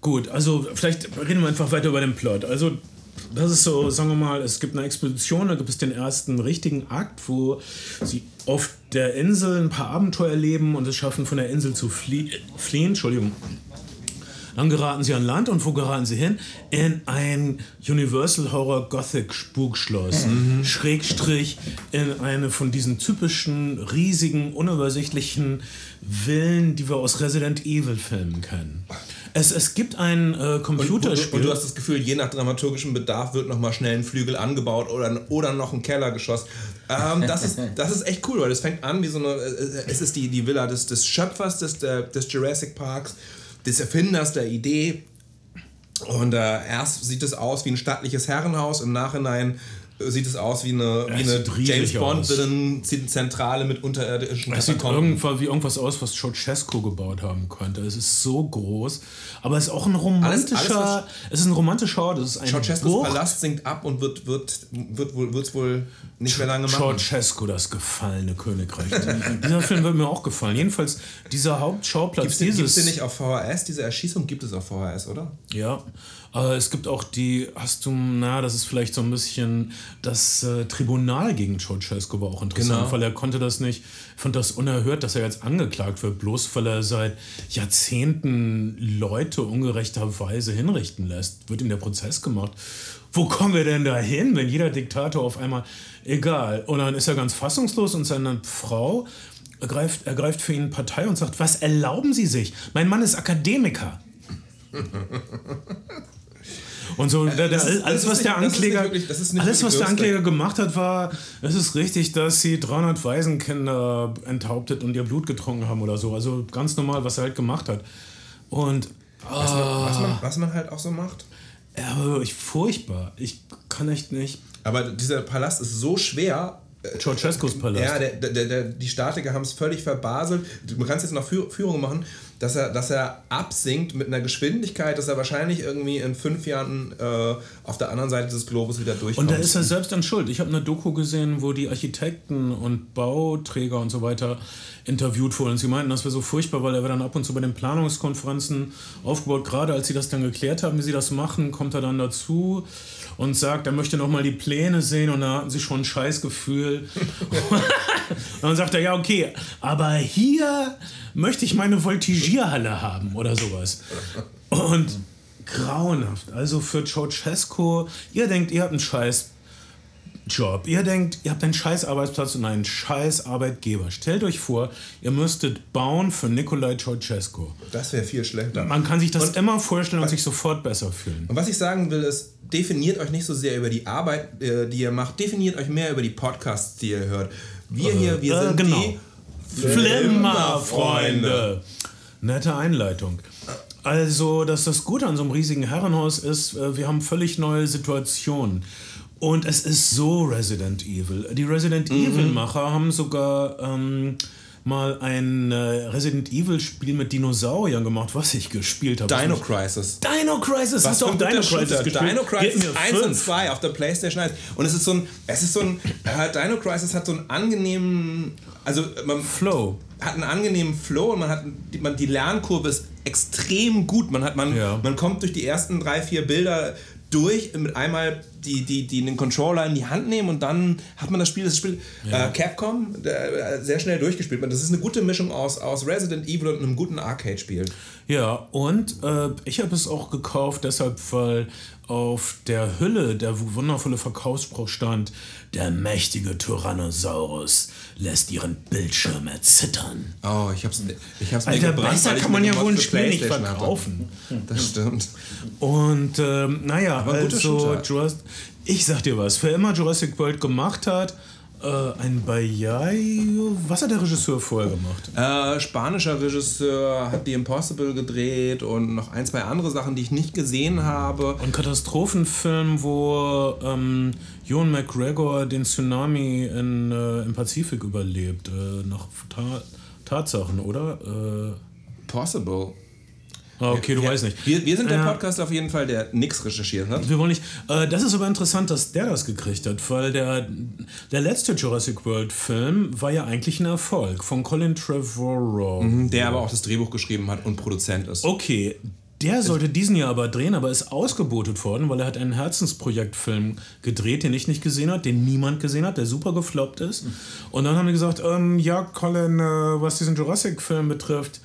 gut, also vielleicht reden wir einfach weiter über den Plot. Also das ist so, sagen wir mal, es gibt eine Expedition, da gibt es den ersten richtigen Akt, wo sie auf der Insel ein paar Abenteuer erleben und es schaffen, von der Insel zu flie fliehen. Entschuldigung. Dann geraten sie an Land und wo geraten sie hin? In ein Universal Horror Gothic Spukschloss. Mhm. Schrägstrich in eine von diesen typischen, riesigen, unübersichtlichen Villen, die wir aus Resident Evil Filmen kennen. Es, es gibt ein äh, Computerspiel. Und, und, und, du hast das Gefühl, je nach dramaturgischem Bedarf wird nochmal schnell ein Flügel angebaut oder, oder noch ein Kellergeschoss. Ähm, das, ist, das ist echt cool, weil es fängt an wie so eine. Äh, es ist die, die Villa des, des Schöpfers des, des Jurassic Parks, des Erfinders der Idee. Und äh, erst sieht es aus wie ein stattliches Herrenhaus, im Nachhinein sieht es aus wie eine, wie eine James Bond Zentrale mit unterirdischen Es sieht irgendwann wie irgendwas aus, was Ceausescu gebaut haben könnte. Es ist so groß, aber es ist auch ein romantischer. Alles, alles, es ist ein romantischer Ort. Es ist ein Ceausescus Palast sinkt ab und wird wird wird wohl wird's wohl nicht mehr lange machen. Ceausescu, das gefallene Königreich. dieser Film wird mir auch gefallen. Jedenfalls dieser Hauptschauplatz. Gibt es den nicht auf VHS? Diese Erschießung gibt es auf VHS, oder? Ja. Äh, es gibt auch die, hast du, na, das ist vielleicht so ein bisschen, das äh, Tribunal gegen Ceausescu war auch interessant, genau. weil er konnte das nicht, fand das unerhört, dass er jetzt angeklagt wird, bloß weil er seit Jahrzehnten Leute ungerechterweise hinrichten lässt. Wird ihm der Prozess gemacht. Wo kommen wir denn da hin, wenn jeder Diktator auf einmal, egal. Und dann ist er ganz fassungslos und seine Frau ergreift, ergreift für ihn Partei und sagt, was erlauben Sie sich? Mein Mann ist Akademiker. Und so, der, der, ist, alles, was der Ankläger, wirklich, alles, was der Ankläger gemacht hat, war, es ist richtig, dass sie 300 Waisenkinder enthauptet und ihr Blut getrunken haben oder so. Also ganz normal, was er halt gemacht hat. Und. Was man, was man, was man halt auch so macht. Ja, ich, furchtbar. Ich kann echt nicht. Aber dieser Palast ist so schwer, Ceausescus Palast. Ja, der, der, der, die Statiker haben es völlig verbaselt. Man kann es jetzt noch Führung machen, dass er, dass er absinkt mit einer Geschwindigkeit, dass er wahrscheinlich irgendwie in fünf Jahren äh, auf der anderen Seite des Globus wieder durchkommt. Und da ist er selbst an Schuld. Ich habe eine Doku gesehen, wo die Architekten und Bauträger und so weiter interviewt wurden. Und sie meinten, das wäre so furchtbar, weil er wird dann ab und zu bei den Planungskonferenzen aufgebaut. Gerade als sie das dann geklärt haben, wie sie das machen, kommt er dann dazu und sagt, er möchte nochmal die Pläne sehen und da hatten sie schon ein Scheißgefühl. und dann sagt er, ja, okay, aber hier möchte ich meine Voltigierhalle haben oder sowas. Und grauenhaft. Also für Ceausescu, ihr denkt, ihr habt einen Scheiß Job. Ihr denkt, ihr habt einen scheiß Arbeitsplatz und einen scheiß Arbeitgeber. Stellt euch vor, ihr müsstet bauen für Nikolai Ceausescu. Das wäre viel schlechter. Man kann sich das und, immer vorstellen und sich sofort besser fühlen. Und was ich sagen will, ist, definiert euch nicht so sehr über die Arbeit, äh, die ihr macht, definiert euch mehr über die Podcasts, die ihr hört. Wir äh, hier, wir äh, sind genau. die Flimmerfreunde. Nette Einleitung. Also, dass das Gute an so einem riesigen Herrenhaus ist, äh, wir haben völlig neue Situationen. Und es ist so Resident Evil. Die Resident mhm. Evil-Macher haben sogar ähm, mal ein äh, Resident Evil-Spiel mit Dinosauriern gemacht, was ich gespielt habe. Dino Crisis. Dino Crisis, was hast du auch Dino Crisis gespielt? Dino Crisis 1 und 2 auf der Playstation 1. Und es ist so ein, es ist so ein, äh, Dino Crisis hat so einen angenehmen, also man Flow. Hat einen angenehmen Flow und man hat, die, man, die Lernkurve ist extrem gut. Man hat, man, ja. man kommt durch die ersten drei, vier Bilder durch, mit einmal die, die, die den Controller in die Hand nehmen und dann hat man das Spiel, das Spiel ja. äh, Capcom äh, sehr schnell durchgespielt. Das ist eine gute Mischung aus, aus Resident Evil und einem guten Arcade-Spiel. Ja, und äh, ich habe es auch gekauft, deshalb, weil auf der Hülle der wundervolle Verkaufsspruch stand, der mächtige Tyrannosaurus lässt ihren Bildschirm erzittern. Oh, ich hab's, ich hab's Alter, gebrannt, besser kann man ja wohl ein Spiel nicht verkaufen. Hatte. Das stimmt. Und ähm, naja, also ich sag dir was, wer immer Jurassic World gemacht hat, äh, ein Bayayo. Was hat der Regisseur vorher gemacht? Äh, spanischer Regisseur hat The Impossible gedreht und noch ein, zwei andere Sachen, die ich nicht gesehen habe. Ein Katastrophenfilm, wo ähm, Ewan McGregor den Tsunami in, äh, im Pazifik überlebt. Äh, nach Ta Tatsachen, oder? Äh, Possible. Ah, okay, du wir, weißt nicht. Wir, wir sind der Podcast auf jeden Fall, der nichts recherchiert hat. Wir wollen nicht. Äh, das ist aber interessant, dass der das gekriegt hat, weil der, der letzte Jurassic World Film war ja eigentlich ein Erfolg von Colin Trevorrow. Mhm, der aber auch das Drehbuch geschrieben hat und Produzent ist. Okay, der sollte diesen Jahr aber drehen, aber ist ausgebotet worden, weil er hat einen Herzensprojektfilm gedreht, den ich nicht gesehen habe, den niemand gesehen hat, der super gefloppt ist. Und dann haben die gesagt, ähm, ja, Colin, äh, was diesen Jurassic-Film betrifft,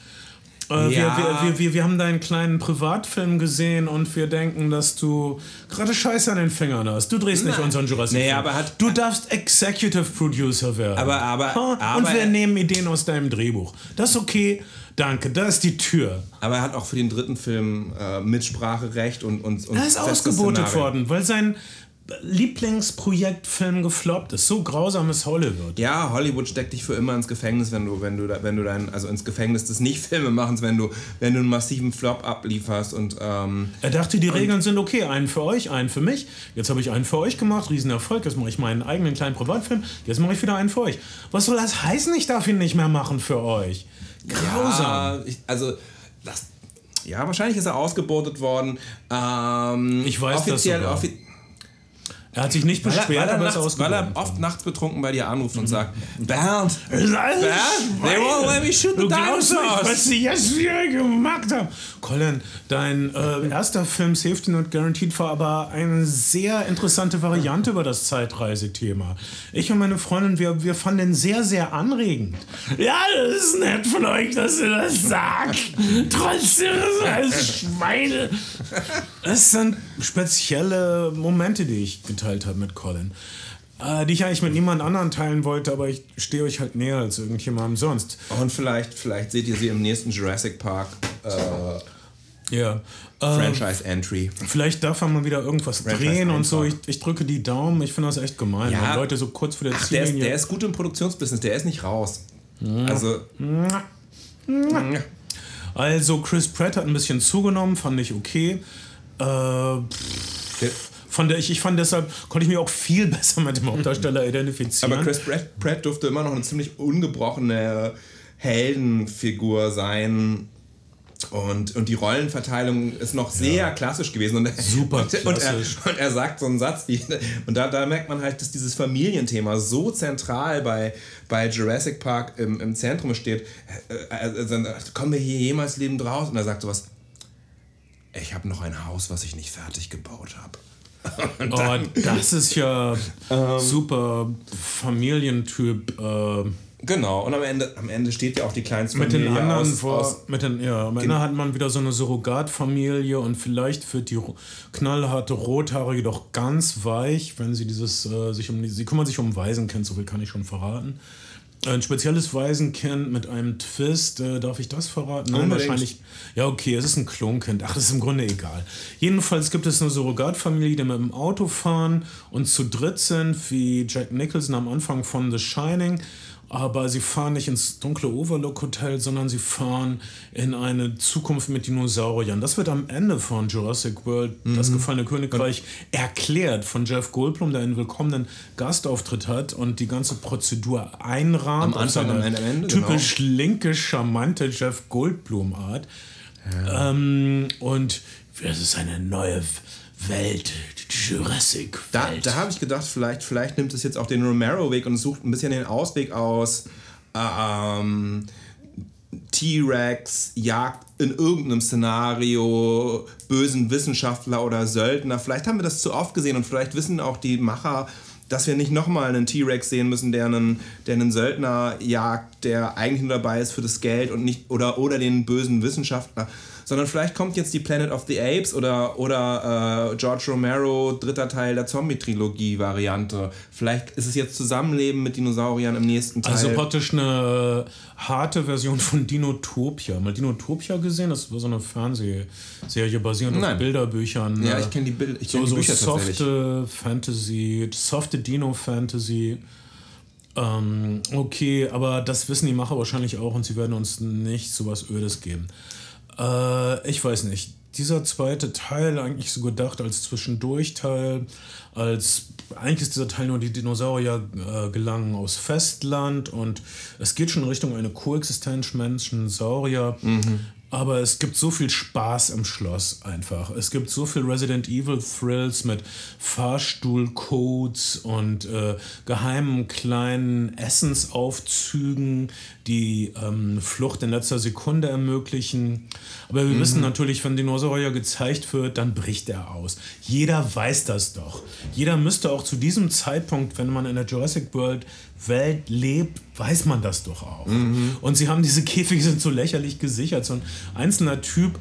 ja. wir, wir, wir, wir haben deinen kleinen Privatfilm gesehen und wir denken, dass du gerade Scheiße an den Fingern hast. Du drehst nicht unseren Jurassic nee, aber hat, Du darfst Executive Producer werden. Aber, aber, aber und wir nehmen Ideen aus deinem Drehbuch. Das ist okay. Danke, da ist die Tür. Aber er hat auch für den dritten Film äh, Mitspracherecht und, und, und Er ist ausgebotet worden, weil sein Lieblingsprojektfilm gefloppt ist. So grausam ist Hollywood. Ja, Hollywood steckt dich für immer ins Gefängnis, wenn du, wenn du, wenn du dein, also ins Gefängnis des Nicht-Filmemachens, wenn du, wenn du einen massiven Flop ablieferst und. Ähm, er dachte, die Regeln sind okay, einen für euch, einen für mich. Jetzt habe ich einen für euch gemacht, Riesenerfolg. Jetzt mache ich meinen eigenen kleinen Privatfilm. Jetzt mache ich wieder einen für euch. Was soll das heißen? Ich darf ihn nicht mehr machen für euch. Grausam. Ja, ich, also das, ja, wahrscheinlich ist er ausgebotet worden. Ähm, ich weiß offiziell, das sogar. Er hat sich nicht beschwert, weil er, weil er, aber nachts, ist weil er oft nachts betrunken bei dir anruft und sagt, Bernd, Bernd, they won't let me shoot the dinosaurs. was sie jetzt wieder gemacht haben. Colin, dein äh, erster Film Safety Not Guaranteed war aber eine sehr interessante Variante über das Zeitreisethema. Ich und meine Freundin, wir, wir fanden den sehr, sehr anregend. Ja, das ist nett von euch, dass ihr das sagt. Trotzdem ist das Schweine. Es sind spezielle Momente, die ich geteilt habe mit Colin. Äh, die ich eigentlich mit niemand anderen teilen wollte, aber ich stehe euch halt näher als irgendjemandem sonst. Und vielleicht, vielleicht seht ihr sie im nächsten Jurassic Park äh, Ja. Äh, Franchise Entry. vielleicht darf er mal wieder irgendwas Franchise drehen und so. Ich, ich drücke die Daumen. Ich finde das echt gemein. Ja. Leute so kurz vor der Ach, der ist, der ist gut im Produktionsbusiness, der ist nicht raus. Also, also Chris Pratt hat ein bisschen zugenommen, fand ich okay. Äh, der, fand ich, ich fand deshalb, konnte ich mich auch viel besser mit dem Hauptdarsteller identifizieren. aber Chris Pratt, Pratt durfte immer noch eine ziemlich ungebrochene Heldenfigur sein. Und, und die Rollenverteilung ist noch sehr klassisch gewesen. Und, Super und, und, er, klassisch. und er sagt so einen Satz, wie, und da, da merkt man halt, dass dieses Familienthema so zentral bei, bei Jurassic Park im, im Zentrum steht. Dann, kommen wir hier jemals lebend raus? Und er sagt sowas, ich habe noch ein Haus, was ich nicht fertig gebaut habe. Und dann, oh, das ist ja super Familientyp. Äh, genau, und am Ende, am Ende steht ja auch die kleinste Mit den anderen, aus, vor, aus mit den, ja, am Ende hat man wieder so eine Surrogatfamilie und vielleicht wird die knallharte Rothaarige doch ganz weich, wenn sie dieses, äh, sich um, die- sie kümmern sich um Waisenkind, so viel kann ich schon verraten. Ein spezielles Waisenkind mit einem Twist, äh, darf ich das verraten? Nein, Unbedingt. wahrscheinlich. Ja, okay, es ist ein Klonkind. Ach, das ist im Grunde egal. Jedenfalls gibt es eine Surrogatfamilie, die mit dem Auto fahren und zu dritt sind, wie Jack Nicholson am Anfang von The Shining. Aber sie fahren nicht ins dunkle Overlook Hotel, sondern sie fahren in eine Zukunft mit Dinosauriern. Das wird am Ende von Jurassic World, das gefallene Königreich, erklärt von Jeff Goldblum, der einen willkommenen Gastauftritt hat und die ganze Prozedur einrahmt. Am Anfang, am Ende, Ende, genau. typisch linke, charmante Jeff Goldblum-Art. Ähm, und es ist eine neue Welt, die Jurassic Da, Welt. da habe ich gedacht, vielleicht, vielleicht nimmt es jetzt auch den Romero-Weg und sucht ein bisschen den Ausweg aus. Ähm, T-Rex jagt in irgendeinem Szenario bösen Wissenschaftler oder Söldner. Vielleicht haben wir das zu oft gesehen und vielleicht wissen auch die Macher, dass wir nicht nochmal einen T-Rex sehen müssen, der einen, der einen Söldner jagt, der eigentlich nur dabei ist für das Geld und nicht oder, oder den bösen Wissenschaftler. Sondern vielleicht kommt jetzt die Planet of the Apes oder, oder äh, George Romero, dritter Teil der Zombie-Trilogie-Variante. Vielleicht ist es jetzt Zusammenleben mit Dinosauriern im nächsten Teil. Also praktisch eine harte Version von Dinotopia. Mal Dinotopia gesehen? Das war so eine Fernsehserie basierend auf Nein. Bilderbüchern. Ja, äh, ich kenn die Bild- ich so, kenn die so Bücher tatsächlich. softe Fantasy, softe Dino-Fantasy. Ähm, okay, aber das wissen die Macher wahrscheinlich auch und sie werden uns nicht sowas Ödes geben. Äh, ich weiß nicht. Dieser zweite Teil eigentlich so gedacht als Zwischendurchteil, als eigentlich ist dieser Teil nur die Dinosaurier äh, gelangen aus Festland und es geht schon in Richtung eine Koexistenz Menschen-Saurier. Aber es gibt so viel Spaß im Schloss einfach. Es gibt so viel Resident Evil Thrills mit Fahrstuhlcodes und äh, geheimen kleinen Essensaufzügen, die ähm, Flucht in letzter Sekunde ermöglichen. Aber wir wissen natürlich, wenn Dinosaurier gezeigt wird, dann bricht er aus. Jeder weiß das doch. Jeder müsste auch zu diesem Zeitpunkt, wenn man in der Jurassic World Welt lebt, weiß man das doch auch. Und sie haben diese Käfige sind so lächerlich gesichert. So ein einzelner Typ,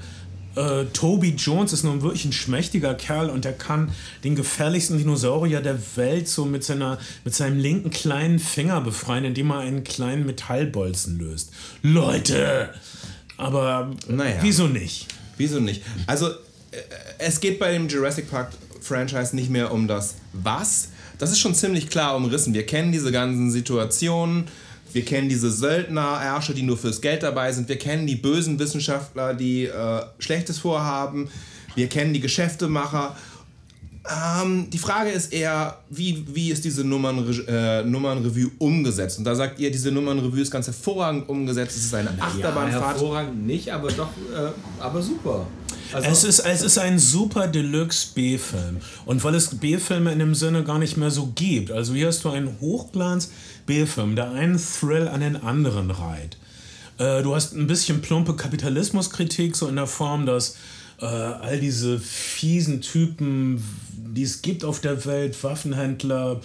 äh, Toby Jones ist nun wirklich ein schmächtiger Kerl und der kann den gefährlichsten Dinosaurier der Welt so mit, seiner, mit seinem linken kleinen Finger befreien, indem er einen kleinen Metallbolzen löst. Leute! Aber Naja. wieso nicht? Wieso nicht? Also, äh, es geht bei dem Jurassic Park Franchise nicht mehr um das Was. Das ist schon ziemlich klar umrissen. Wir kennen diese ganzen Situationen. Wir kennen diese Söldner-Ärsche, die nur fürs Geld dabei sind. Wir kennen die bösen Wissenschaftler, die äh, Schlechtes vorhaben. Wir kennen die Geschäftemacher. Ähm, die Frage ist eher, wie, wie ist diese Nummernre äh, Nummernrevue umgesetzt? Und da sagt ihr, diese Nummernrevue ist ganz hervorragend umgesetzt. Es ist eine Achterbahnfahrt. Ja, hervorragend nicht, aber doch, äh, aber super. Also es, ist, es ist ein super Deluxe B-Film. Und weil es B-Filme in dem Sinne gar nicht mehr so gibt. Also hier hast du einen Hochglanz B-Film, der einen Thrill an den anderen reiht. Äh, du hast ein bisschen plumpe Kapitalismuskritik, so in der Form, dass äh, all diese fiesen Typen, die es gibt auf der Welt, Waffenhändler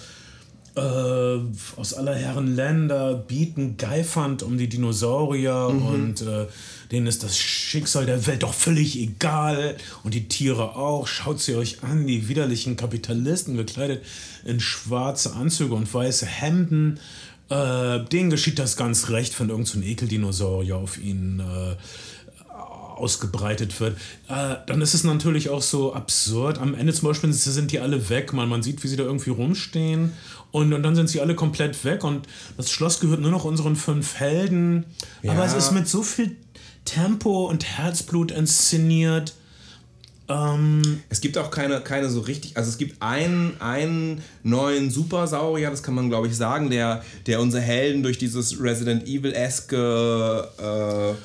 äh, aus aller Herren Länder, bieten Geifand um die Dinosaurier mhm. und äh, denen ist das Schicksal der Welt doch völlig egal und die Tiere auch. Schaut sie euch an, die widerlichen Kapitalisten gekleidet in schwarze Anzüge und weiße Hemden. Äh, denen geschieht das ganz recht, wenn irgendein so Ekeldinosaurier auf ihnen äh, ausgebreitet wird, äh, dann ist es natürlich auch so absurd. Am Ende zum Beispiel sind die alle weg, man, man sieht, wie sie da irgendwie rumstehen und, und dann sind sie alle komplett weg und das Schloss gehört nur noch unseren fünf Helden. Ja. Aber es ist mit so viel Tempo und Herzblut inszeniert. Ähm es gibt auch keine, keine so richtig, also es gibt einen, einen neuen Supersaurier, das kann man glaube ich sagen, der, der unsere Helden durch dieses Resident Evil-eske äh,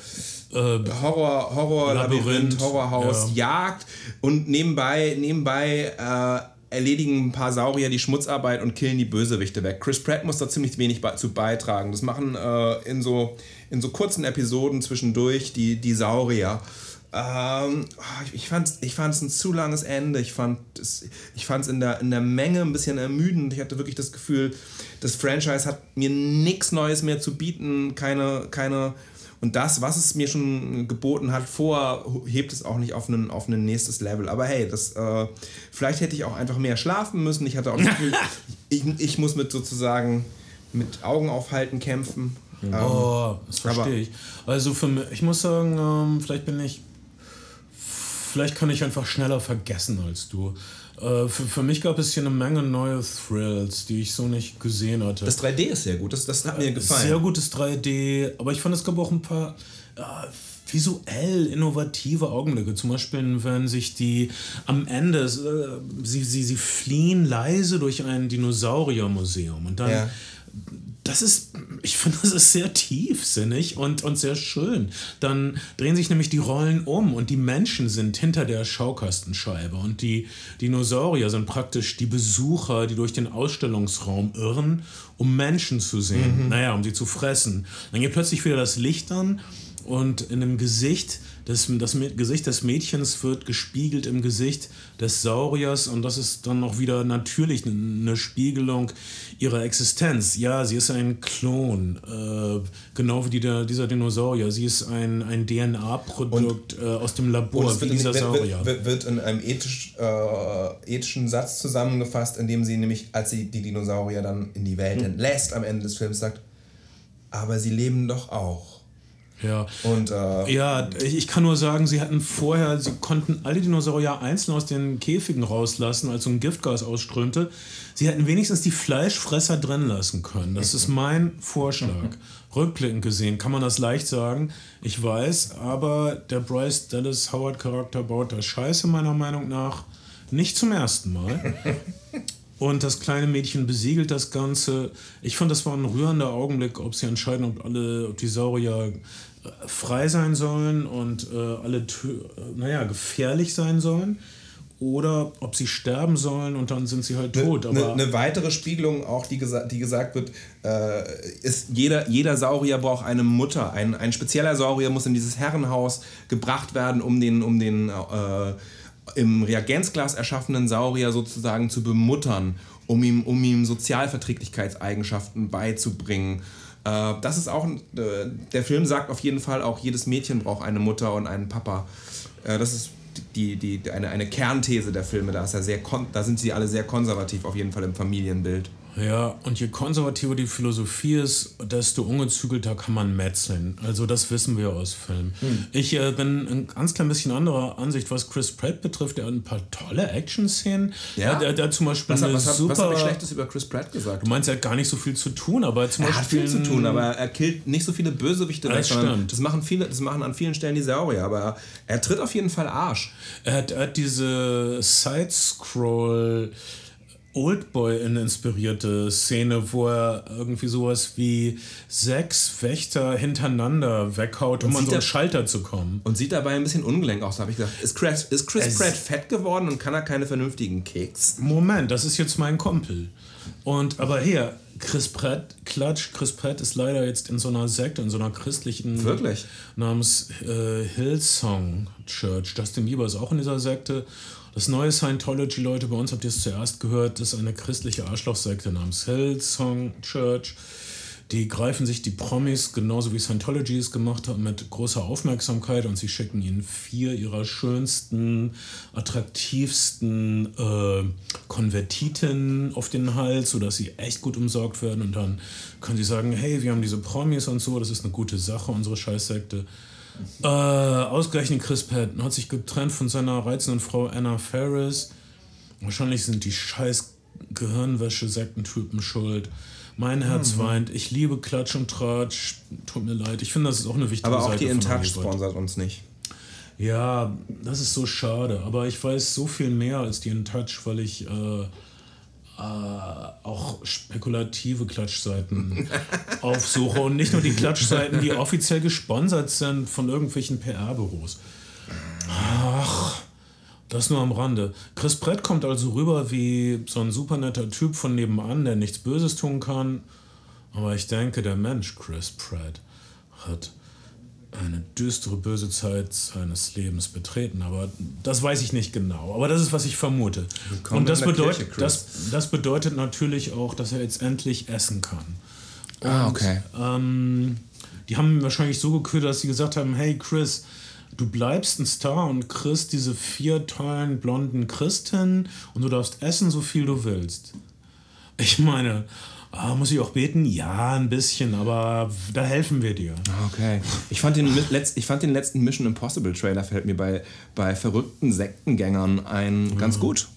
äh, Horror, Horror Labyrinth, Horrorhaus ja. jagt und nebenbei, nebenbei äh, erledigen ein paar Saurier die Schmutzarbeit und killen die Bösewichte weg. Chris Pratt muss da ziemlich wenig zu beitragen. Das machen äh, in, so, in so kurzen Episoden zwischendurch die, die Saurier. Ähm, ah, ich fand es ich fand's ein zu langes Ende. Ich fand es ich fand's in, der, in der Menge ein bisschen ermüdend. Ich hatte wirklich das Gefühl, das Franchise hat mir nichts Neues mehr zu bieten. Keine, keine. Und das, was es mir schon geboten hat, vor, hebt es auch nicht auf ein auf ein nächstes Level. Aber hey, das, äh, vielleicht hätte ich auch einfach mehr schlafen müssen. Ich hatte auch das Gefühl, ich, ich muss mit sozusagen mit Augen aufhalten kämpfen. Mhm. Oh, das verstehe ich. Also für mich, ich muss sagen, ähm, vielleicht bin ich vielleicht kann ich einfach schneller vergessen als du. Äh, für, für mich gab es hier eine Menge neue Thrills, die ich so nicht gesehen hatte. Das 3D ist sehr gut, das, das hat mir gefallen. Sehr gutes 3D, aber ich fand, es gab auch ein paar äh, visuell innovative Augenblicke. Zum Beispiel, wenn sich die am Ende, äh, sie, sie, sie fliehen leise durch ein Dinosauriermuseum und dann. Ja das ist, ich finde, das ist sehr tiefsinnig und, und sehr schön. Dann drehen sich nämlich die Rollen um und die Menschen sind hinter der Schaukastenscheibe und die Dinosaurier sind praktisch die Besucher, die durch den Ausstellungsraum irren, um Menschen zu sehen, mhm. naja, um sie zu fressen. Dann geht plötzlich wieder das Licht an und in dem Gesicht das, das Gesicht des Mädchens wird gespiegelt im Gesicht des Sauriers und das ist dann noch wieder natürlich eine Spiegelung ihrer Existenz. Ja, sie ist ein Klon, äh, genau wie die, der, dieser Dinosaurier. Sie ist ein, ein DNA-Produkt äh, aus dem Labor, wie dieser Saurier. Wird, wird in einem ethisch, äh, ethischen Satz zusammengefasst, in dem sie nämlich, als sie die Dinosaurier dann in die Welt hm. entlässt, am Ende des Films sagt, aber sie leben doch auch. Ja. Und, äh, ja, ich kann nur sagen, sie hatten vorher, sie konnten alle Dinosaurier einzeln aus den Käfigen rauslassen, als so ein Giftgas ausströmte. Sie hätten wenigstens die Fleischfresser drin lassen können. Das ist mein Vorschlag. Rückblickend gesehen kann man das leicht sagen. Ich weiß, aber der Bryce Dallas Howard Charakter baut da Scheiße meiner Meinung nach nicht zum ersten Mal. Und das kleine Mädchen besiegelt das Ganze. Ich fand, das war ein rührender Augenblick, ob sie entscheiden, ob alle, ob die Saurier frei sein sollen und äh, alle, naja, gefährlich sein sollen oder ob sie sterben sollen und dann sind sie halt tot. Eine ne, weitere Spiegelung auch, die, gesa die gesagt wird, äh, ist, jeder, jeder Saurier braucht eine Mutter. Ein, ein spezieller Saurier muss in dieses Herrenhaus gebracht werden, um den, um den äh, im Reagenzglas erschaffenen Saurier sozusagen zu bemuttern, um ihm, um ihm Sozialverträglichkeitseigenschaften beizubringen äh, das ist auch, äh, der Film sagt auf jeden Fall auch, jedes Mädchen braucht eine Mutter und einen Papa. Äh, das ist die, die, eine, eine Kernthese der Filme. Da, ist er sehr da sind sie alle sehr konservativ, auf jeden Fall im Familienbild. Ja, und je konservativer die Philosophie ist, desto ungezügelter kann man metzeln. Also das wissen wir aus Filmen. Hm. Ich äh, bin ein ganz klein bisschen anderer Ansicht, was Chris Pratt betrifft. Er hat ein paar tolle Action-Szenen. Ja. Er, er, hat zum Beispiel was, was, super, was habe ich Schlechtes über Chris Pratt gesagt? Du meinst, er hat gar nicht so viel zu tun, aber zum er Beispiel... hat viel zu tun, aber er killt nicht so viele Bösewichte. Das stimmt. Das machen, viele, das machen an vielen Stellen die Saurier, aber er, er tritt auf jeden Fall Arsch. Er hat, er hat diese Side-Scroll... Oldboy inspirierte Szene, wo er irgendwie sowas wie sechs Wächter hintereinander weghaut, um an so einen Schalter zu kommen. Und sieht dabei ein bisschen ungelenk aus, habe ich gedacht. Ist Chris, ist Chris Pratt fett geworden und kann er keine vernünftigen Keks? Moment, das ist jetzt mein Kumpel. Und aber hier, Chris Pratt, Klatsch, Chris Pratt ist leider jetzt in so einer Sekte, in so einer christlichen. Wirklich? Namens äh, Hillsong Church. Justin Bieber ist auch in dieser Sekte. Das neue Scientology, Leute, bei uns habt ihr es zuerst gehört, ist eine christliche Arschlochsekte namens Hillsong Church. Die greifen sich die Promis, genauso wie Scientology es gemacht hat, mit großer Aufmerksamkeit und sie schicken ihnen vier ihrer schönsten, attraktivsten äh, Konvertiten auf den Hals, sodass sie echt gut umsorgt werden. Und dann können sie sagen, hey, wir haben diese Promis und so, das ist eine gute Sache, unsere Scheißsekte. Äh, ausgerechnet Chris Patton hat sich getrennt von seiner reizenden Frau Anna Ferris. Wahrscheinlich sind die scheiß Gehirnwäsche-Sektentypen schuld. Mein Herz mhm. weint. Ich liebe Klatsch und Tratsch. Tut mir leid. Ich finde, das ist auch eine wichtige Aber auch Seite die InTouch sponsert uns nicht. Ja, das ist so schade. Aber ich weiß so viel mehr als die InTouch, weil ich äh, äh, auch spekulative Klatschseiten aufsuche und nicht nur die Klatschseiten, die offiziell gesponsert sind von irgendwelchen PR-Büros. Ach, das nur am Rande. Chris Pratt kommt also rüber wie so ein super netter Typ von nebenan, der nichts Böses tun kann. Aber ich denke, der Mensch Chris Pratt hat eine düstere, böse Zeit seines Lebens betreten. Aber das weiß ich nicht genau. Aber das ist, was ich vermute. Und das, bedeutet, Kirche, das, das bedeutet natürlich auch, dass er jetzt endlich essen kann. Ah, Und, ah, okay. Ähm, die haben wahrscheinlich so geködert, dass sie gesagt haben: Hey, Chris, du bleibst ein Star und kriegst diese vier tollen blonden Christen und du darfst essen, so viel du willst. Ich meine, Ah, muss ich auch beten? Ja, ein bisschen, aber da helfen wir dir. Okay. Ich fand den, ich fand den letzten Mission Impossible Trailer, fällt mir bei, bei verrückten Sektengängern ein, ganz mhm. gut.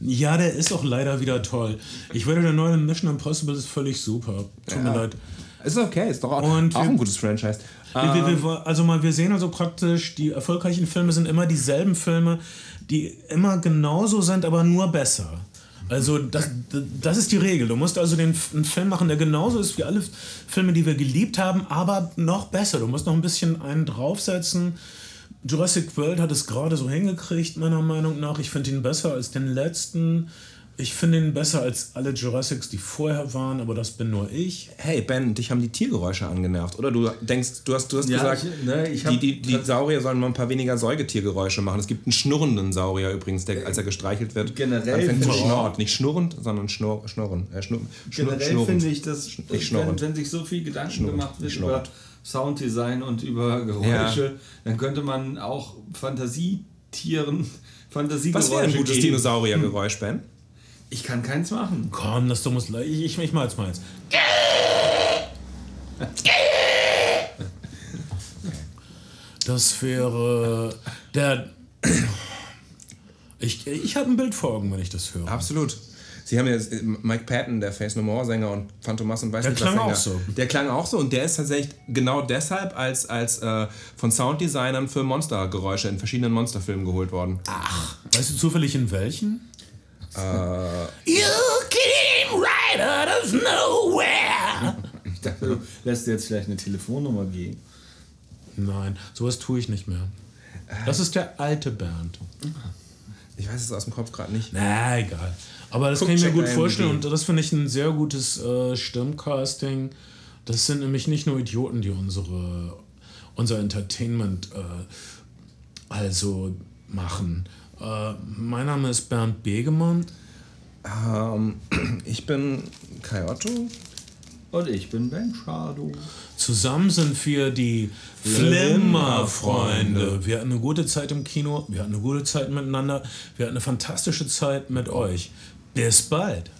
Ja, der ist auch leider wieder toll. Ich würde der neue Mission Impossible ist völlig super. Tut ja. mir leid. Ist okay, ist doch auch, auch ein gutes Franchise. Wir, wir, wir, ähm. also mal, wir sehen also praktisch, die erfolgreichen Filme sind immer dieselben Filme, die immer genauso sind, aber nur besser. Also das, das ist die Regel. Du musst also den, einen Film machen, der genauso ist wie alle Filme, die wir geliebt haben, aber noch besser. Du musst noch ein bisschen einen draufsetzen. Jurassic World hat es gerade so hingekriegt, meiner Meinung nach. Ich finde ihn besser als den letzten. Ich finde ihn besser als alle Jurassics, die vorher waren, aber das bin nur ich. Hey Ben, dich haben die Tiergeräusche angenervt, oder? Du denkst, du hast, du hast ja, gesagt, ich, ne, ich die, die, die Saurier sollen mal ein paar weniger Säugetiergeräusche machen. Es gibt einen schnurrenden Saurier übrigens, der, als er gestreichelt wird, generell anfängt zu schnurrt. Nicht schnurrend, sondern schnur, schnurren. Äh, schnur, generell finde ich, dass wenn, wenn, sich so viel Gedanken schnurrend, gemacht wird über Sounddesign und über Geräusche, ja. dann könnte man auch Fantasietieren Fantasiegeräusche Was wäre ein gutes Dinosauriergeräusch, Ben? Ich kann keins machen. Komm, das du musst. Ich, ich, ich mal jetzt mal jetzt. Das wäre der. Ich, ich habe ein Bild vor Augen, wenn ich das höre. Absolut. Sie haben ja Mike Patton, der Face No More Sänger und Phantomas und weiß der nicht was Sänger. Auch so. Der klang auch so und der ist tatsächlich genau deshalb als, als äh, von Sounddesignern für Monstergeräusche in verschiedenen Monsterfilmen geholt worden. Ach, weißt du zufällig in welchen? Uh, you came right out of nowhere. Ich dachte, du lässt dir jetzt vielleicht eine Telefonnummer gehen. Nein, sowas tue ich nicht mehr. Das ist der alte Bernd. Ich weiß es aus dem Kopf gerade nicht. Na, egal. Aber das Guck, kann ich mir gut vorstellen und das finde ich ein sehr gutes äh, Stimmcasting. Das sind nämlich nicht nur Idioten, die unsere, unser Entertainment äh, also machen. Äh, mein Name ist Bernd Begemann. Ähm, ich bin Kai Otto. Und ich bin Ben Schado. Zusammen sind wir die Flimmerfreunde. Wir hatten eine gute Zeit im Kino, wir hatten eine gute Zeit miteinander, wir hatten eine fantastische Zeit mit euch. Bis bald.